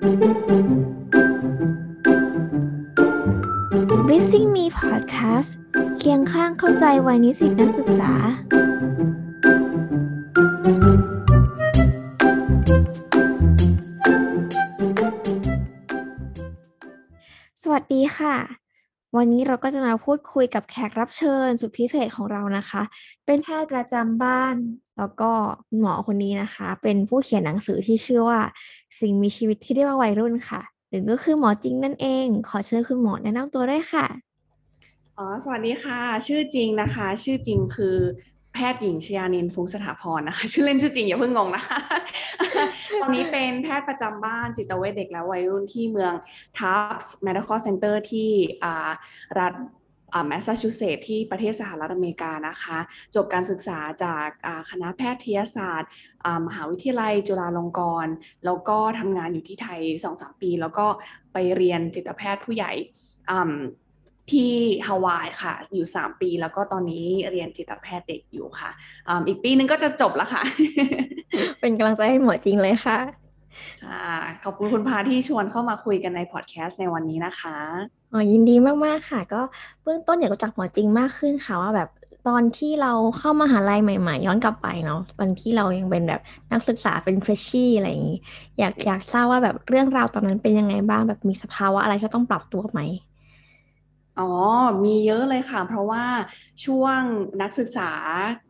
b r i s i n g Me Podcast เคียงข้างเข้าใจวัยนิสิตนักศึกษา สวัสดีค่ะ วันนี้เราก็จะมาพูดคุยกับแขกรับเชิญสุดพิเศษของเรานะคะ เป็นแพทย์ประจำบ้าน แล้วก็หมอคนนี้นะคะ เป็นผู้เขียนหนังสือที่ชื่อว่าสิ่งมีชีวิตที่เรียกว่าวัยรุ่นค่ะหรือก็คือหมอจริงนั่นเอง ขอเชิญคุณหมอแนะนำตัวด้วยค่ะอ๋อสวัสดีค่ะ ชื่อจริงนะคะ ชื่อจริงคือแพทย์หญิงชยานินฟุ้งสถาพรนะคะ ชื่อเล่นชื่อจริงอย่าเพิ่งงงนะคะ ตอนนี้เป็นแพทย์ประจำบ้านจิตเวชเด็กและวัยรุ่นที่เมืองทัฟส์ Medical Center ที่รัฐ แมสซาชูเซตส์ที่ประเทศสหรัฐอเมริกานะคะ จบการศึกษาจากคณะแพทยศาสตร์ มหาวิทยาลัยจุฬาลงกรณ์แล้วก็ทำงานอยู่ที่ไทย 2-3 ปี แล้วก็ไปเรียนจิตแพทย์ผู้ใหญ่ที่ฮาวายค่ะ อยู่ 3 ปี แล้วก็ตอนนี้เรียนจิตแพทย์เด็กอยู่ค่ะออีกปีนึงก็จะจบแล้วค่ะ เป็นกำลังใจให้หมอจริงเลยค่ะค่ะขอบคุณคุณพาที่ชวนเข้ามาคุยกันในพอดแคสต์ในวันนี้นะคะ อ๋อยินดีมาก ๆ ค่ะ ก็เบื้องต้นอยากรู้จักหมอจริงมากขึ้นค่ะว่าแบบตอนที่เราเข้ามาหาลัยใหม่ ๆ ย้อนกลับไปเนาะตอนที่เรายังเป็นแบบนักศึกษาเป็นเฟรชชี่อะไรอย่างนี้ อยากอยากทราบว่าแบบเรื่องราวตอนนั้นเป็นยังไงบ้างแบบมีสภาวะอะไรที่ต้องปรับตัวไหม อ๋อ มีเยอะเลยค่ะ เพราะว่าช่วงนักศึกษา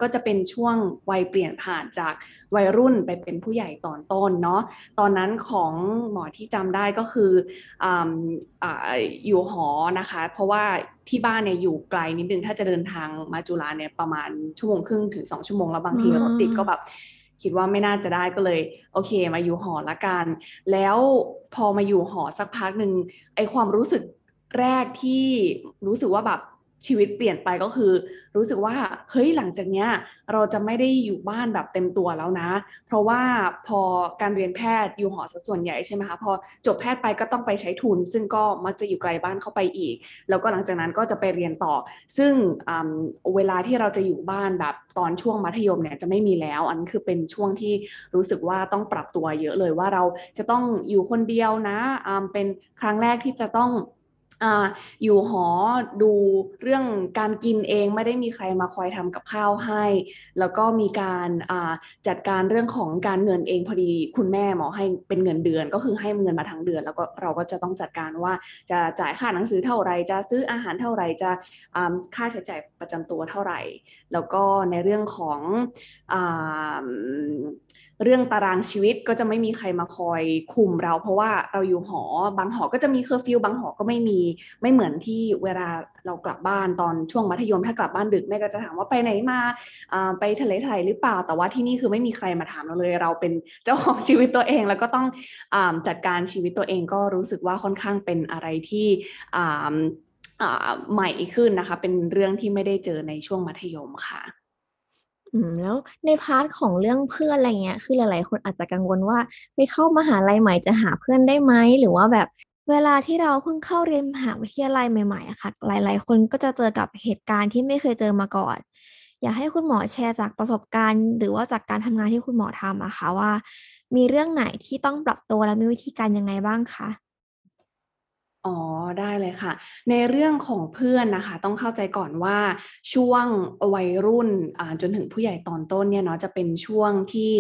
ก็จะเป็นช่วงวัยเปลี่ยนผ่านจากวัยรุ่นไปเป็นผู้ใหญ่ตอนต้นเนาะ ตอนนั้นของหมอที่จำได้ก็คืออออยู่หอนะคะ เพราะว่าที่บ้านเนี่ยอยู่ไกลนิดนึง ถ้าจะเดินทางมาจุฬาเนี่ยประมาณชั่วโมงครึ่งถึงสองชั่วโมงแล้วบางทีรถติดก็แบบคิดว่าไม่น่าจะได้ก็เลย โอเค มาอยู่หอละกัน แล้วพอมาอยู่หอสักพักหนึ่งไอความรู้สึก แรกที่รู้สึกว่าแบบชีวิตเปลี่ยนไปก็คือ รู้สึกว่าเฮ้ยหลังจากเนี้ยเราจะไม่ได้อยู่บ้านแบบเต็มตัวแล้วนะ เพราะว่าพอการเรียนแพทย์อยู่หอสัส่วนใหญ่ใช่ไหมคะพอจบแพทย์ไปก็ต้องไปใช้ทุน ซึ่งก็มักจะอยู่ไกลบ้านเข้าไปอีก แล้วก็หลังจากนั้นก็จะไปเรียนต่อ ซึ่งเวลาที่เราจะอยู่บ้านแบบตอนช่วงมัธยมเนี่ยจะไม่มีแล้ว อันคือเป็นช่วงที่รู้สึกว่าต้องปรับตัวเยอะเลยว่าเราจะต้องอยู่คนเดียวนะเป็นครั้งแรกที่จะต้อง อยู่หอดูเรื่องการกินเองไม่ได้มีใครมาคอยทำกับข้าวให้ แล้วก็มีการจัดการเรื่องของการเงินเองพอดีคุณแม่หมอให้เป็นเงินเดือน ก็คือให้เงินมาทั้งเดือน แล้วก็เราก็จะต้องจัดการว่าจะจ่ายค่าหนังสือเท่าไหร่จะซื้ออาหารเท่าไหร่จะค่าใช้จ่ายประจำตัวเท่าไหร่ แล้วก็ในเรื่องของ เรื่องตารางชีวิตก็จะไม่มีใครมาคอยคุมเรา เพราะว่าเราอยู่หอบางหอก็จะมีเคอร์ฟิวบางหอก็ไม่มีไม่เหมือนที่เวลาเรากลับบ้านตอนช่วงมัธยมถ้ากลับบ้านดึกแม่ก็จะถามว่าไปไหนมาไปทะเลไทยหรือเปล่า แต่ว่าที่นี่คือไม่มีใครมาถามเราเลย เราเป็นเจ้าของชีวิตตัวเอง แล้วก็ต้องอจัดการชีวิตตัวเองก็รู้สึกว่าค่อนข้างเป็นอะไรที่ใหม่ขึ้นนะคะ เป็นเรื่องที่ไม่ได้เจอในช่วงมัธยมค่ะ อืมแล้วใน part ของเรื่องเพื่อนอะไรเงี้ย คือหลาย ๆ คนอาจจะกังวลว่าไปเข้ามหาลัยใหม่จะหาเพื่อนได้ไหมหรือว่าแบบเวลาที่เราเพิ่งเข้าเรียนมหาวิทยาลัยใหม่ๆอะค่ะ หลาย ๆ คนก็จะเจอกับเหตุการณ์ที่ไม่เคยเจอมาก่อน อยากให้คุณหมอแชร์จากประสบการณ์ หรือว่าจากการทำงานที่คุณหมอทำอะค่ะว่า มีเรื่องไหนที่ต้องปรับตัวและมีวิธีการยังไงบ้างคะ อ๋อ ได้เลยค่ะ ในเรื่องของเพื่อนนะคะ ต้องเข้าใจก่อนว่าช่วงวัยรุ่นจนถึงผู้ใหญ่ตอนต้นเนี่ยเนาะจะเป็นช่วงที่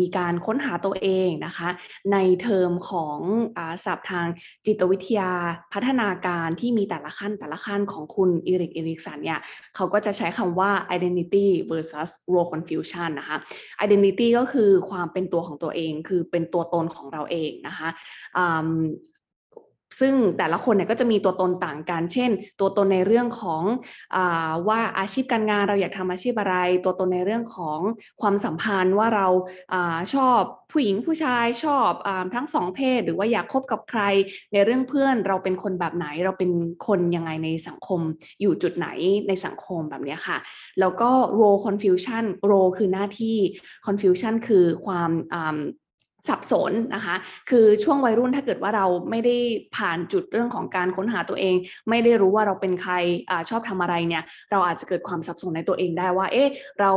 มีการค้นหาตัวเองนะคะ ในเทอมของอศัพท์ทางจิตวิทยาพัฒนาการที่มีแต่ละขั้นแต่ละขั้นของคุณอีริกอีริกสันเนี่ยเขาก็จะใช้คำว่า identity versus role confusion นะคะ identity ก็คือความเป็นตัวของตัวเอง คือเป็นตัวตนของเราเองนะคะ ซึ่งแต่ละคนเนี่ยก็จะมีตัวตนต่างกัน เช่น ตัวตนในเรื่องของอว่าอาชีพการงานเราอยากทำอาชีพอะไร ตัวตนในเรื่องของความสัมพันธ์ว่าเราอชอบผู้หญิงผู้ชายชอบอทั้งสองเพศ หรือว่าอยากคบกับใคร ในเรื่องเพื่อนเราเป็นคนแบบไหน เราเป็นคนยังไงในสังคมอยู่จุดไหนในสังคมแบบนี้ค่ะ แล้วก็ role confusion role คือหน้าที่ confusion คือความ สับสนนะคะ คือช่วงวัยรุ่นถ้าเกิดว่าเราไม่ได้ผ่านจุดเรื่องของการค้นหาตัวเอง ไม่ได้รู้ว่าเราเป็นใครอชอบทำอะไรเนี่ย เราอาจจะเกิดความสับสนในตัวเองได้ว่า เอ๊ะ เรา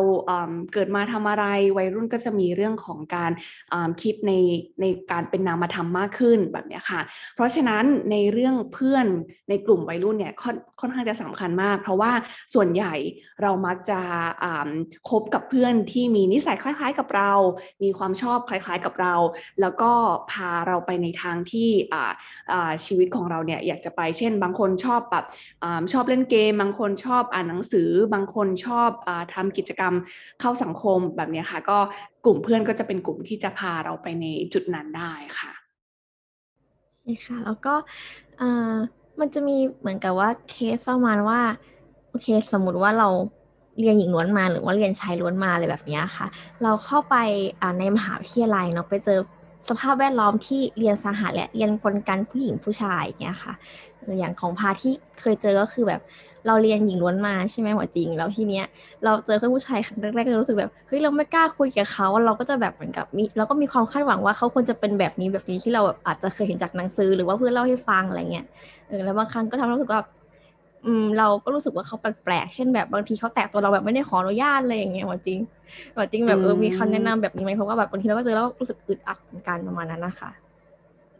เกิดมาทำอะไร วัยรุ่นก็จะมีเรื่องของการคิดในในการเป็นนามธรรมมากขึ้นแบบนี้ค่ะ เพราะฉะนั้นในเรื่องเพื่อนในกลุ่มวัยรุ่นเนี่ยค่อนค่อนข้างจะสำคัญมาก เพราะว่าส่วนใหญ่เรามักจะคบกับเพื่อนที่มีนิสัยคล้าย ๆ กับเรา มีความชอบคล้าย ๆ กับเราแล้วก็พาเราไปในทางที่ชีวิตของเราเนี่ยอยากจะไป เช่น บางคนชอบแบบชอบเล่นเกม บางคนชอบอ่านหนังสือ บางคนชอบอทำกิจกรรมเข้าสังคมแบบนี้ค่ะ ก็กลุ่มเพื่อนก็จะเป็นกลุ่มที่จะพาเราไปในจุดนั้นได้ค่ะนี่ค่ะ แล้วก็มันจะมีเหมือนกับว่าเคสประมาณว่าโอเค สมมติว่าเรา เรียนหญิงล้วนมาหรือว่าเรียนชายล้วนมาอะไรแบบนี้ค่ะ เราเข้าไปในมหาวิทยาลัยเนาะไปเจอสภาพแวดล้อมที่เรียนสหะและเรียนปนกันผู้หญิงผู้ชายอย่างเงี้ยค่ะอย่างของพาที่เคยเจอก็คือแบบเราเรียนหญิงล้วนมาใช่ไหมหัวจริงแล้วทีเนี้ยเราเจอเพื่อนผู้ชายครั้งแรกๆก็รู้สึกแบบเฮ้ยเราไม่กล้าคุยกับเขาเราก็จะแบบเหมือนกับมีเราก็มีความคาดหวังว่าเขาควรจะเป็นแบบนี้แบบนี้ที่เราแบบอาจจะเคยเห็นจากหนังสือหรือว่าเพื่อนเล่าให้ฟังอะไรเงี้ยเออแล้วบางครั้งก็ทำให้รู้สึกว่า อืมเราก็รู้สึกว่าเขาแปลกๆ เช่นแบบบางทีเขาแตะตัวเราแบบไม่ได้ขออนุญาตอะไรอย่างเงี้ยว่าจริงว่าจริงแบบเออมีคำแนะนำแบบนี้ไหมเพราะว่าแบบบางทีเราก็เจอแล้วรู้สึกอึดอัดเหมือนกันประมาณนั้นนะคะ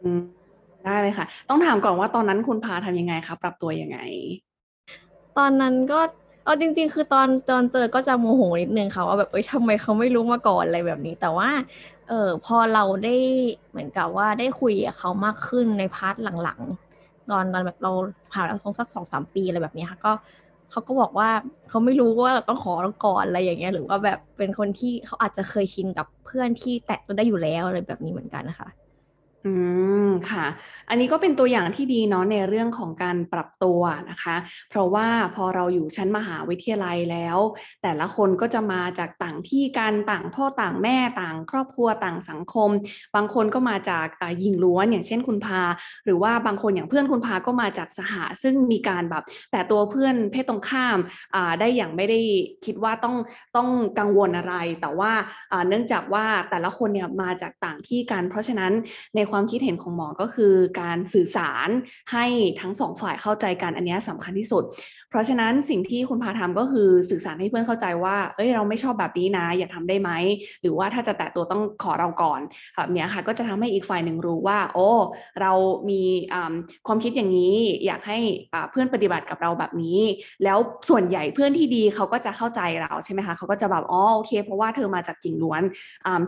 อืมได้เลยค่ะ ต้องถามก่อนว่าตอนนั้นคุณพาทำยังไงคะปรับตัวยังไง ตอนนั้นก็เอาจริง ๆ คือตอนตอนเจอก็จะโมโหนิดนึงค่ะว่าแบบเอ้ยทำไมเขาไม่รู้มาก่อนอะไรแบบนี้ แต่ว่าเออพอเราได้เหมือนกับว่าได้คุยกับเขามากขึ้นใน part หลัง ตอนตอนแบบเราผ่านแล้วสักสองสามปีอะไรแบบนี้ค่ะก็เขาก็บอกว่าเขาไม่รู้ว่าต้องขอก่อนอะไรอย่างเงี้ยหรือว่าแบบเป็นคนที่เขาอาจจะเคยชินกับเพื่อนที่แตะตัวได้อยู่แล้วอะไรแบบนี้เหมือนกันนะคะ อืม ค่ะ อันนี้ก็เป็นตัวอย่างที่ดีเนาะในเรื่องของการปรับตัวนะคะ เพราะว่าพอเราอยู่ชั้นมหาวิทยาลัยแล้ว แต่ละคนก็จะมาจากต่างที่กันต่างพ่อต่างแม่ต่างครอบครัวต่างสังคม บางคนก็มาจากหญิงล้วนอย่างเช่นคุณพา หรือว่าบางคนอย่างเพื่อนคุณพาก็มาจากสหาซึ่งมีการแบบ แต่ตัวเพื่อนเพศตรงข้ามได้อย่างไม่ได้คิดว่าต้องต้องกังวลอะไร แต่ว่าเนื่องจากว่าแต่ละคนเนี่ยมาจากต่างที่กัน เพราะฉะนั้นในความความคิดเห็นของหมอก็คือการสื่อสารให้ทั้งสองฝ่ายเข้าใจกันอันนี้สำคัญที่สุด ราะฉะนั้นสิ่งที่คุณพาทำก็คือสื่อสารให้เพื่อนเข้าใจว่า เอ้ยเราไม่ชอบแบบนี้นะ อยากทาได้ไหม หรือว่าถ้าจะแตะตัวต้องขอเราก่อนแบบนี้ค่ะก็จะทำให้อีกฝ่ายหนึ่งรู้ว่า โอ้ เรามีความคิดอย่างนี้ อยากให้เพื่อนปฏิบัติกับเราแบบนี้ แล้วส่วนใหญ่เพื่อนที่ดีเขาก็จะเข้าใจเราใช่ไหมคะเขาก็จะแบบอ๋อโอเค เพราะว่าเธอมาจากกิ่งล้วน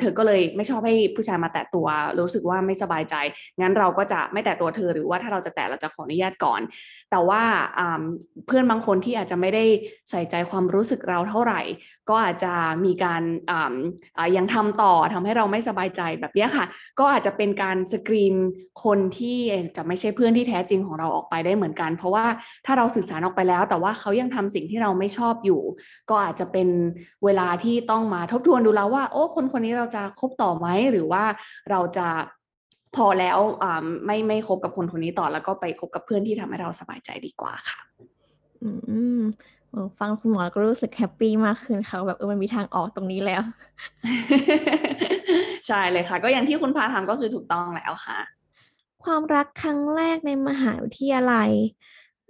เธอก็เลยไม่ชอบให้ผู้ชายมาแตะตัวรู้สึกว่าไม่สบายใจ งั้นเราก็จะไม่แตะตัวเธอหรือว่าถ้าเราจะแตะเราจะขออนุญาตก่อน แต่ว่าเพื่อนบางคนที่อาจจะไม่ได้ใส่ใจความรู้สึกเราเท่าไหร่ ก็อาจจะมีการยังทำต่อทำให้เราไม่สบายใจแบบนี้ค่ะ ก็อาจจะเป็นการสกรีนคนที่จะไม่ใช่เพื่อนที่แท้จริงของเราออกไปได้เหมือนกัน เพราะว่าถ้าเราสื่อสารออกไปแล้ว แต่ว่าเขายังทำสิ่งที่เราไม่ชอบอยู่ ก็อาจจะเป็นเวลาที่ต้องมาทบทวนดูแล้วว่า โอ้คนคนนี้เราจะคบต่อไหมหรือว่าเราจะพอแล้วไม่ไม่คบกับคนคนนี้ต่อแล้วก็ไปคบกับเพื่อนที่ทำให้เราสบายใจดีกว่าค่ะ อืมฟังคุณหมอก็รู้สึกแฮปปี้มากขึ้นค่ะแบบเออมันมีทางออกตรงนี้แล้ว ใช่เลยค่ะ ก็อย่างที่คุณพาทำก็คือถูกต้องแล้วค่ะ ความรักครั้งแรกในมหาวิทยาลัย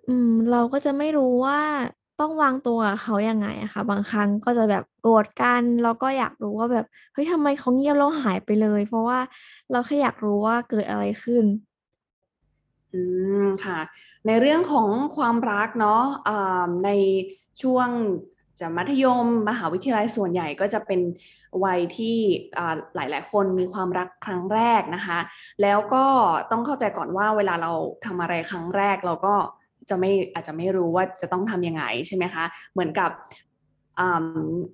อืม เราก็จะไม่รู้ว่าต้องวางตัวกับเขายังไงอะค่ะ บางครั้งก็จะแบบโกรธกันแล้วก็อยากรู้ว่าแบบเฮ้ยทำไมเขาเงียบแล้วหายไปเลย เพราะว่าเราแค่อยากรู้ว่าเกิดอะไรขึ้น อืมค่ะ ในเรื่องของความรักเนาะในช่วงจะมัธยมมหาวิทยาลัยส่วนใหญ่ก็จะเป็นวัยที่หลายหลายคนมีความรักครั้งแรกนะคะ แล้วก็ต้องเข้าใจก่อนว่าเวลาเราทำอะไรครั้งแรกเราก็จะไม่อาจจะไม่รู้ว่าจะต้องทำยังไงใช่ไหมคะ เหมือนกับ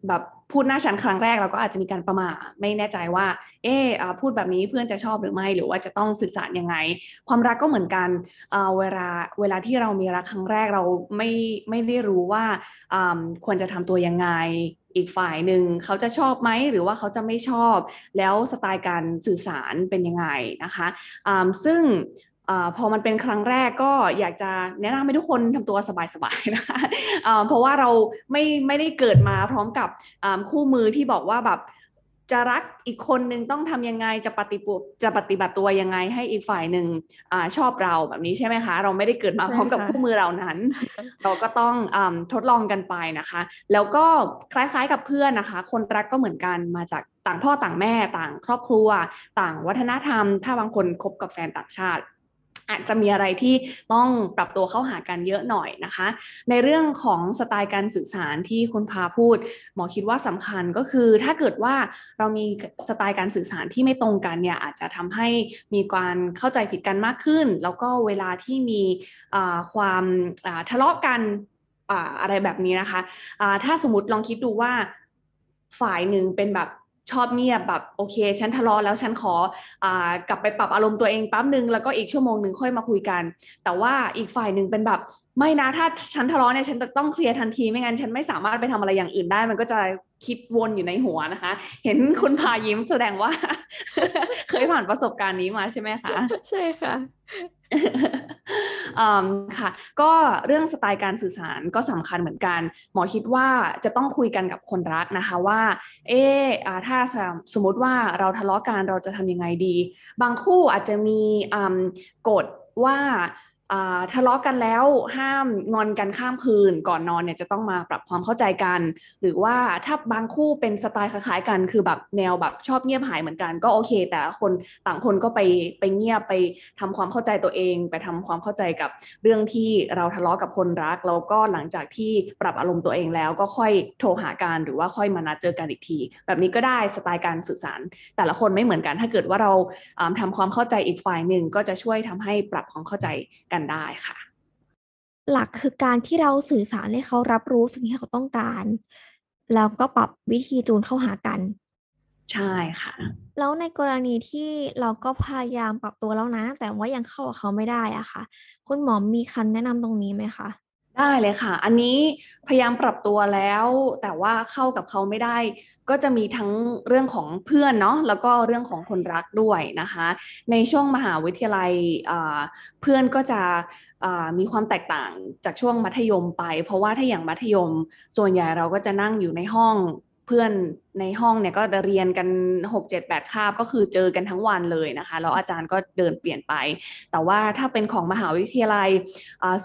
แบบพูดหน้าชั้นครั้งแรกเราก็อาจจะมีการประมาไม่แน่ใจว่า เออพูดแบบนี้เพื่อนจะชอบหรือไม่ หรือว่าจะต้องสื่อสารยังไง ความรักก็เหมือนกันเวลาเวลาที่เรามีรักครั้งแรกเราไม่ไม่ได้รู้ว่าควรจะทำตัวยังไงอีกฝ่ายหนึ่งเขาจะชอบไหมหรือว่าเขาจะไม่ชอบ แล้วสไตล์การสื่อสารเป็นยังไงนะคะซึ่ง พอมันเป็นครั้งแรกก็อยากจะแนะนำให้ทุกคนทำตัวสบายๆนะคะเพราะว่าเราไม่ไม่ได้เกิดมาพร้อมกับคู่มือที่บอกว่าแบบจะรักอีกคนนึงต้องทำยังไงจะปฏิบัติจะปฏิบัติตัวยังไงให้อีกฝ่ายหนึ่งอชอบเราแบบนี้ใช่ไหมคะ เราไม่ได้เกิดมาพร้อมกับคู่มือเรานั้น เราก็ต้องอทดลองกันไปนะคะ แล้วก็คล้ายๆกับเพื่อนนะคะ คนรักก็เหมือนกันมาจากต่างพ่อต่างแม่ต่างครอบครัว ต่างวัฒนธรรม ถ้าบางคนคบกับแฟนต่างชาติ อาจจะมีอะไรที่ต้องปรับตัวเข้าหากันเยอะหน่อยนะคะ ในเรื่องของสไตล์การสื่อสารที่คุณพาพูด หมอคิดว่าสำคัญก็คือถ้าเกิดว่าเรามีสไตล์การสื่อสารที่ไม่ตรงกันเนี่ยอาจจะทำให้มีการเข้าใจผิดกันมากขึ้น แล้วก็เวลาที่มีความทะเลาะกันอะไรแบบนี้นะคะะถ้าสมมติลองคิดดูว่าฝ่ายหนึ่งเป็นแบบ ชอบเงียบแบบโอเค ฉันทะเลาะแล้วฉันขออกลับไปปรับอารมณ์ตัวเองแป๊บหนึ่งแล้วก็อีกชั่วโมงหนึ่งค่อยมาคุยกัน แต่ว่าอีกฝ่ายหนึ่งเป็นแบบไม่นะถ้าฉันทะเลาะเนี่ยฉันจะต้องเคลียร์ทันทีไม่งั้นฉันไม่สามารถไปทำอะไรอย่างอื่นได้ มันก็จะคิดวนอยู่ในหัวนะคะ เห็นคุณพายิ้มแสดงว่า เคยผ่านประสบการณ์นี้มาใช่ไหมคะ ใช่ค่ะ ค่ะ ก็เรื่องสไตล์การสื่อสารก็สำคัญเหมือนกัน หมอคิดว่าจะต้องคุยกันกับคนรักนะคะว่า เออถ้าสมมติว่าเราทะเลาะกันเราจะทำยังไงดี บางคู่อาจจะมีกฎว่า ทะเลาะกันแล้วห้ามงอนกันข้ามคืน ก่อนนอนเนี่ยจะต้องมาปรับความเข้าใจกัน หรือว่าถ้าบางคู่เป็นสไตล์คล้ายๆกัน คือแบบแนวแบบชอบเงียบหายเหมือนกันก็โอเค แต่คนต่างคนก็ไปไปเงียบไปทำความเข้าใจตัวเอง ไปทำความเข้าใจกับเรื่องที่เราทะเลาะกับคนรักแล้วก็หลังจากที่ปรับอารมณ์ตัวเองแล้วก็ค่อยโทรหากันหรือว่าค่อยมานัดเจอกันอีกที แบบนี้ก็ได้สไตล์การสื่อสาร แต่ละคนไม่เหมือนกันถ้าเกิดว่าเราทำความเข้าใจอีกฝ่ายหนึ่งก็จะช่วยทำให้ปรับความเข้าใจกันได้ค่ะ หลักคือการที่เราสื่อสารให้เขารับรู้สิ่งที่เขาต้องการ แล้วก็ปรับวิธีจูนเข้าหากัน ใช่ค่ะ แล้วในกรณีที่เราก็พยายามปรับตัวแล้วนะ แต่ว่ายังเข้ากับเขาไม่ได้อะค่ะ คุณหมอมีคำแนะนำตรงนี้ไหมคะ ได้เลยค่ะ อันนี้พยายามปรับตัวแล้ว แต่ว่าเข้ากับเขาไม่ได้ ก็จะมีทั้งเรื่องของเพื่อนเนาะแล้วก็เรื่องของคนรักด้วยนะคะ ในช่วงมหาวิทยาลัยเพื่อนก็จะมีความแตกต่างจากช่วงมัธยมไป เพราะว่าถ้าอย่างมัธยมส่วนใหญ่เราก็จะนั่งอยู่ในห้อง เพื่อนในห้องเนี่ยก็เรียนกัน 6 7 8 คาบก็คือเจอกันทั้งวันเลยนะคะแล้วอาจารย์ก็เดินเปลี่ยนไป แต่ว่าถ้าเป็นของมหาวิทยาลัย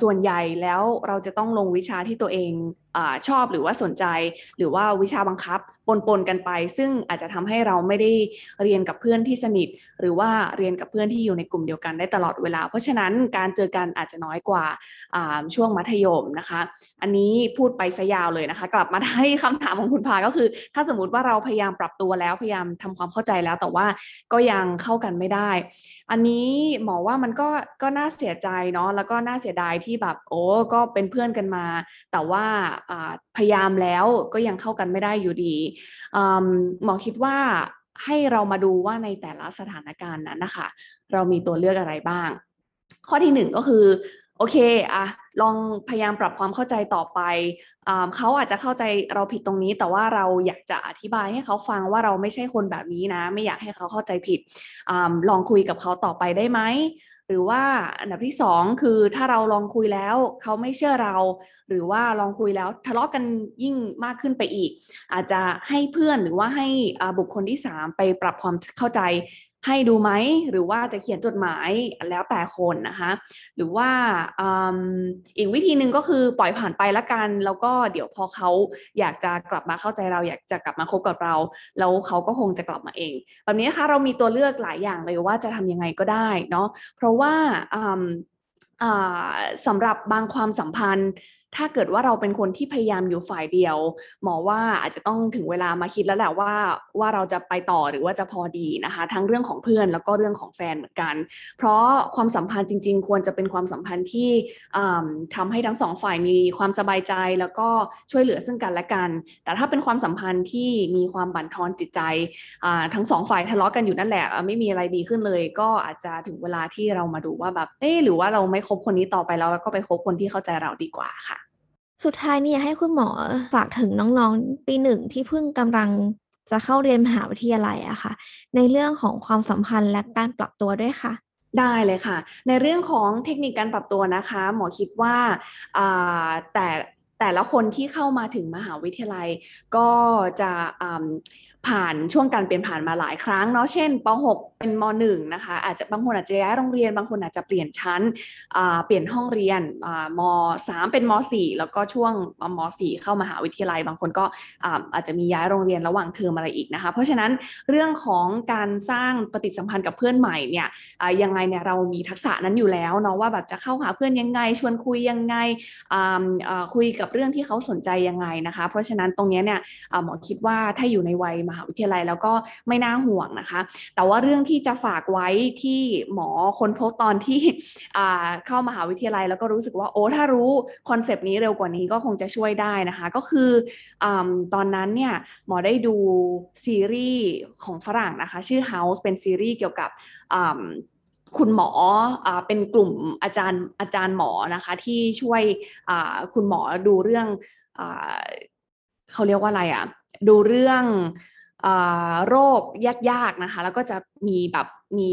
ส่วนใหญ่แล้วเราจะต้องลงวิชาที่ตัวเองอชอบหรือว่าสนใจ หรือว่าวิชาบังคับปนๆกันไป ซึ่งอาจจะทำให้เราไม่ได้เรียนกับเพื่อนที่สนิท หรือว่าเรียนกับเพื่อนที่อยู่ในกลุ่มเดียวกันได้ตลอดเวลา เพราะฉะนั้นการเจอกันอาจจะน้อยกว่าช่วงมัธยมนะคะ อันนี้พูดไปซะยาวเลยนะคะ กลับมาให้คำถามของคุณพาก็คือ ถ้าสมมติว่าเราพยายามปรับตัวแล้วพยายามทำความเข้าใจแล้ว แต่ว่าก็ยังเข้ากันไม่ได้ อันนี้หมอว่ามันก็ก็น่าเสียใจเนาะแล้วก็น่าเสียดายที่แบบ โอ้ก็เป็นเพื่อนกันมา แต่ว่าพยายามแล้วก็ยังเข้ากันไม่ได้อยู่ดีหมอคิดว่าให้เรามาดูว่าในแต่ละสถานการณ์นั้นนะคะเรามีตัวเลือกอะไรบ้าง ข้อที่หนึ่งก็คือโอเคอะลองพยายามปรับความเข้าใจต่อไปเขาอาจจะเข้าใจเราผิดตรงนี้ แต่ว่าเราอยากจะอธิบายให้เขาฟังว่าเราไม่ใช่คนแบบนี้นะ ไม่อยากให้เขาเข้าใจผิดอลองคุยกับเขาต่อไปได้ไหม หรือว่าอันดับที่สองคือถ้าเราลองคุยแล้วเขาไม่เชื่อเรา หรือว่าลองคุยแล้วทะเลาะกันยิ่งมากขึ้นไปอีก อาจจะให้เพื่อนหรือว่าให้บุคคลที่สามไปปรับความเข้าใจ ให้ดูไหม หรือว่าจะเขียนจดหมายแล้วแต่คนนะคะ หรือว่าอีกวิธีหนึ่งก็คือปล่อยผ่านไปละกัน แล้วก็เดี๋ยวพอเขาอยากจะกลับมาเข้าใจเรา อยากจะกลับมาคบกับเรา แล้วเขาก็คงจะกลับมาเอง แบบนี้นะคะเรามีตัวเลือกหลายอย่างเลยว่าจะทำยังไงก็ได้เนาะเพราะว่าสำหรับบางความสัมพันธ์ ถ้าเกิดว่าเราเป็นคนที่พยายามอยู่ฝ่ายเดียว หมอว่าอาจจะต้องถึงเวลามาคิดแล้วแหละว่าว่าเราจะไปต่อหรือว่าจะพอดีนะคะ ทั้งเรื่องของเพื่อนแล้วก็เรื่องของแฟนเหมือนกัน เพราะความสัมพันธ์จริง ๆ ควรจะเป็นความสัมพันธ์ที่ทำให้ทั้งสองฝ่ายมีความสบายใจแล้วก็ช่วยเหลือซึ่งกันและกัน แต่ถ้าเป็นความสัมพันธ์ที่มีความบั่นทอนจิตใจทั้งสองฝ่ายทะเลาะกันอยู่นั่นแหละไม่มีอะไรดีขึ้นเลย ก็อาจจะถึงเวลาที่เรามาดูว่าแบบเออหรือว่าเราไม่คบคนนี้ต่อไปแล้วแล้วก็ไปคบคนที่เข้าใจเราดีกว่าค่ะ สุดท้ายนี่อยากให้คุณหมอฝากถึงน้องๆ ปีหนึ่งที่เพิ่งกำลังจะเข้าเรียนมหาวิทยาลัยอะค่ะ ในเรื่องของความสัมพันธ์และการปรับตัวด้วยค่ะ ได้เลยค่ะ ในเรื่องของเทคนิคการปรับตัวนะคะ หมอคิดว่าแต่แต่ละคนที่เข้ามาถึงมหาวิทยาลัยก็จะ ผ่านช่วงการเปลี่ยนผ่านมาหลายครั้งเนาะเช่นป .6 เป็นม .1 นะคะอาจจะบางคนอาจจะย้ายโรงเรียนบางคนอาจจะเปลี่ยนชั้นเปลี่ยนห้องเรียนม .3 เป็นม .4 แล้วก็ช่วงม .4 เข้ามหาวิทยาลัย บางคนก็อาจจะมีย้ายโรงเรียนระหว่างเทอมอะไรอีกนะคะเพราะฉะนั้นเรื่องของการสร้างปฏิสัมพันธ์กับเพื่อนใหม่เนี่ยยังไงเนี่ยเรามีทักษะนั้นอยู่แล้วเนาะว่าแบบจะเข้าหาเพื่อนยังไง ชวนคุยยังไงคุยกับเรื่องที่เขาสนใจยังไงนะคะ เพราะฉะนั้นตรงนี้เนี่ยหมอคิดว่าถ้าอยู่ในวัยมหาวิทยาลัย แล้วก็ไม่น่าห่วงนะคะ แต่ว่าเรื่องที่จะฝากไว้ที่หมอคนพบตอนที่เข้ามหาวิทยาลัย แล้วก็รู้สึกว่าโอ้ถ้ารู้คอนเซปต์นี้เร็วกว่านี้ก็คงจะช่วยได้นะคะ ก็คืออตอนนั้นเนี่ยหมอได้ดูซีรีส์ของฝรั่งนะคะ ชื่อ House เป็นซีรีส์เกี่ยวกับคุณหมออเป็นกลุ่มอาจารย์อาจารย์หมอนะคะ ที่ช่วยคุณหมอดูเรื่องอเขาเรียกว่าอะไรอะ่ะดูเรื่อง โรคยากๆนะคะ แล้วก็จะมีแบบมี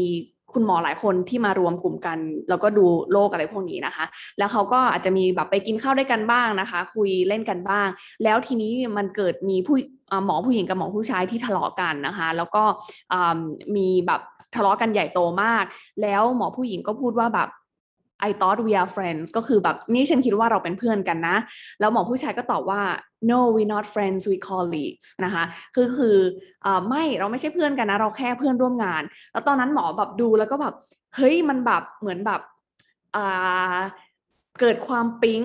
คุณหมอหลายคนที่มารวมกลุ่มกัน แล้วก็ดูโรคอะไรพวกนี้นะคะ แล้วเขาก็อาจจะมีแบบไปกินข้าวด้วยกันบ้างนะคะ คุยเล่นกันบ้าง แล้วทีนี้มันเกิดมีผู้หมอผู้หญิงกับหมอผู้ชายที่ทะเลาะกันนะคะ แล้วก็มีแบบทะเลาะกันใหญ่โตมาก แล้วหมอผู้หญิงก็พูดว่าแบบ I thought we are friends ก็คือแบบนี่ฉันคิดว่าเราเป็นเพื่อนกันนะ แล้วหมอผู้ชายก็ตอบว่า no we not friends we colleagues นะคะคือคืออไม่เราไม่ใช่เพื่อนกันนะ เราแค่เพื่อนร่วมงาน แล้วตอนนั้นหมอแบบดูแล้วก็แบบ เฮ้ยมันแบบเหมือนแบบเกิดความปิ๊ง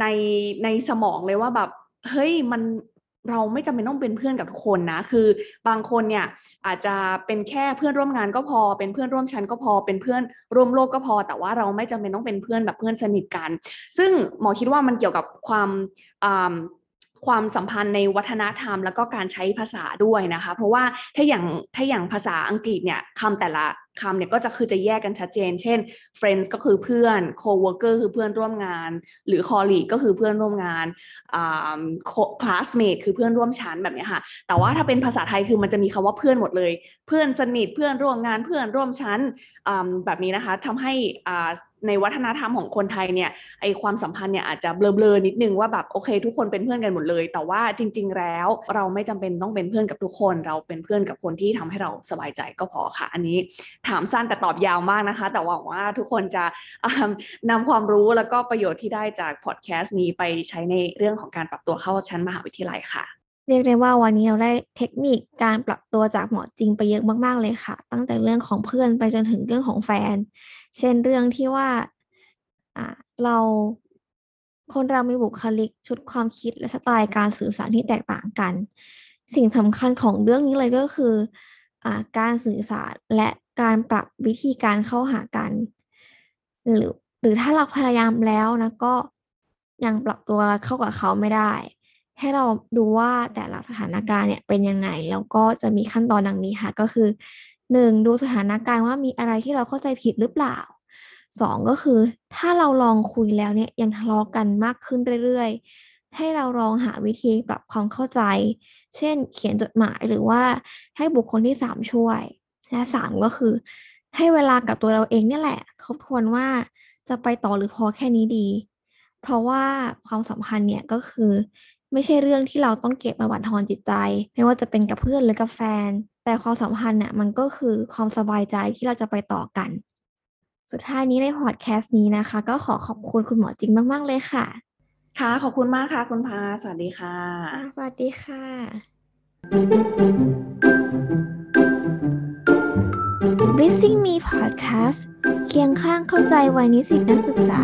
ในในสมองเลยว่าแบบ เฮ้ยมัน เราไม่จำเป็นต้องเป็นเพื่อนกับทุกคนนะ คือบางคนเนี่ยอาจจะเป็นแค่เพื่อนร่วมงานก็พอ เป็นเพื่อนร่วมชั้นก็พอ เป็นเพื่อนร่วมโลกก็พอ แต่ว่าเราไม่จำเป็นต้องเป็นเพื่อนแบบเพื่อนสนิทกัน ซึ่งหมอคิดว่ามันเกี่ยวกับความความสัมพันธ์ในวัฒนธรรมแล้วก็การใช้ภาษาด้วยนะคะ เพราะว่าถ้าอย่างถ้าอย่างภาษาอังกฤษเนี่ยคำแต่ละ คำเนี่ยก็จะคือจะแยกกันชัดเจน เช่น friends ก็คือเพื่อน co-worker คือเพื่อนร่วมงาน หรือ colleague ก็คือเพื่อนร่วมงาน classmate คือเพื่อนร่วมชั้นแบบนี้ค่ะ แต่ว่าถ้าเป็นภาษาไทยคือมันจะมีคำว่าเพื่อนหมดเลย เพื่อนสนิทเพื่อนร่วมงานเพื่อนร่วมชั้นแบบนี้นะคะทำให้ในวัฒนธรรมของคนไทยเนี่ยไอความสัมพันธ์เนี่ยอาจจะเบลอๆนิดนึงว่าแบบโอเค ทุกคนเป็นเพื่อนกันหมดเลย แต่ว่าจริง ๆ แล้วเราไม่จำเป็นต้องเป็นเพื่อนกับทุกคน เราเป็นเพื่อนกับคนที่ทำให้เราสบายใจก็พอค่ะ อันนี้ถามสั้นแต่ตอบยาวมากนะคะ แต่หวังว่าทุกคนจะนำความรู้แล้วก็ประโยชน์ที่ได้จากพอดแคสต์นี้ไปใช้ในเรื่องของการปรับตัวเข้าชั้นมหาวิทยาลัยค่ะ เรียกได้ว่าวันนี้เราได้เทคนิคการปรับตัวจากหมอจริงไปเยอะมากๆเลยค่ะ ตั้งแต่เรื่องของเพื่อนไปจนถึงเรื่องของแฟน เช่นเรื่องที่ว่าอ่าเราคนเรามีบุคลิกชุดความคิดและสไตล์การสื่อสารที่แตกต่างกัน สิ่งสำคัญของเรื่องนี้เลยก็คืออ่าการสื่อสารและ การปรับวิธีการเข้าหากัน หรือหรือถ้าเราพยายามแล้วนะก็ยังปรับตัวเข้ากับเขาไม่ได้ ให้เราดูว่าแต่ละสถานการณ์เนี่ยเป็นยังไงแล้วก็จะมีขั้นตอนดังนี้ค่ะ ก็คือหนึ่งดูสถานการณ์ว่ามีอะไรที่เราเข้าใจผิดหรือเปล่าสองก็คือถ้าเราลองคุยแล้วเนี่ยยังทะเลาะกันมากขึ้นเรื่อยๆ ให้เราลองหาวิธีปรับความเข้าใจ เช่น เขียนจดหมายหรือว่าให้บุคคลที่สามช่วย และสามก็คือ ให้เวลากับตัวเราเองเนี่ยแหละ ทบทวนว่าจะไปต่อหรือพอแค่นี้ดี เพราะว่าความสัมพันธ์เนี่ยก็คือ ไม่ใช่เรื่องที่เราต้องเก็บมาบั่นทอนจิตใจ ไม่ว่าจะเป็นกับเพื่อนหรือกับแฟน แต่ความสัมพันธ์เนี่ยมันก็คือความสบายใจที่เราจะไปต่อกัน สุดท้ายนี้ในพอดแคสต์นี้นะคะ ก็ขอขอบคุณคุณหมอจริงมาก ๆ เลยค่ะ ค่ะ ขอบคุณมากค่ะ คุณพา สวัสดีค่ะ สวัสดีค่ะ b r i s i n g Me Podcast เคียงข้างเข้าใจวัยนิสิตนักศึกษา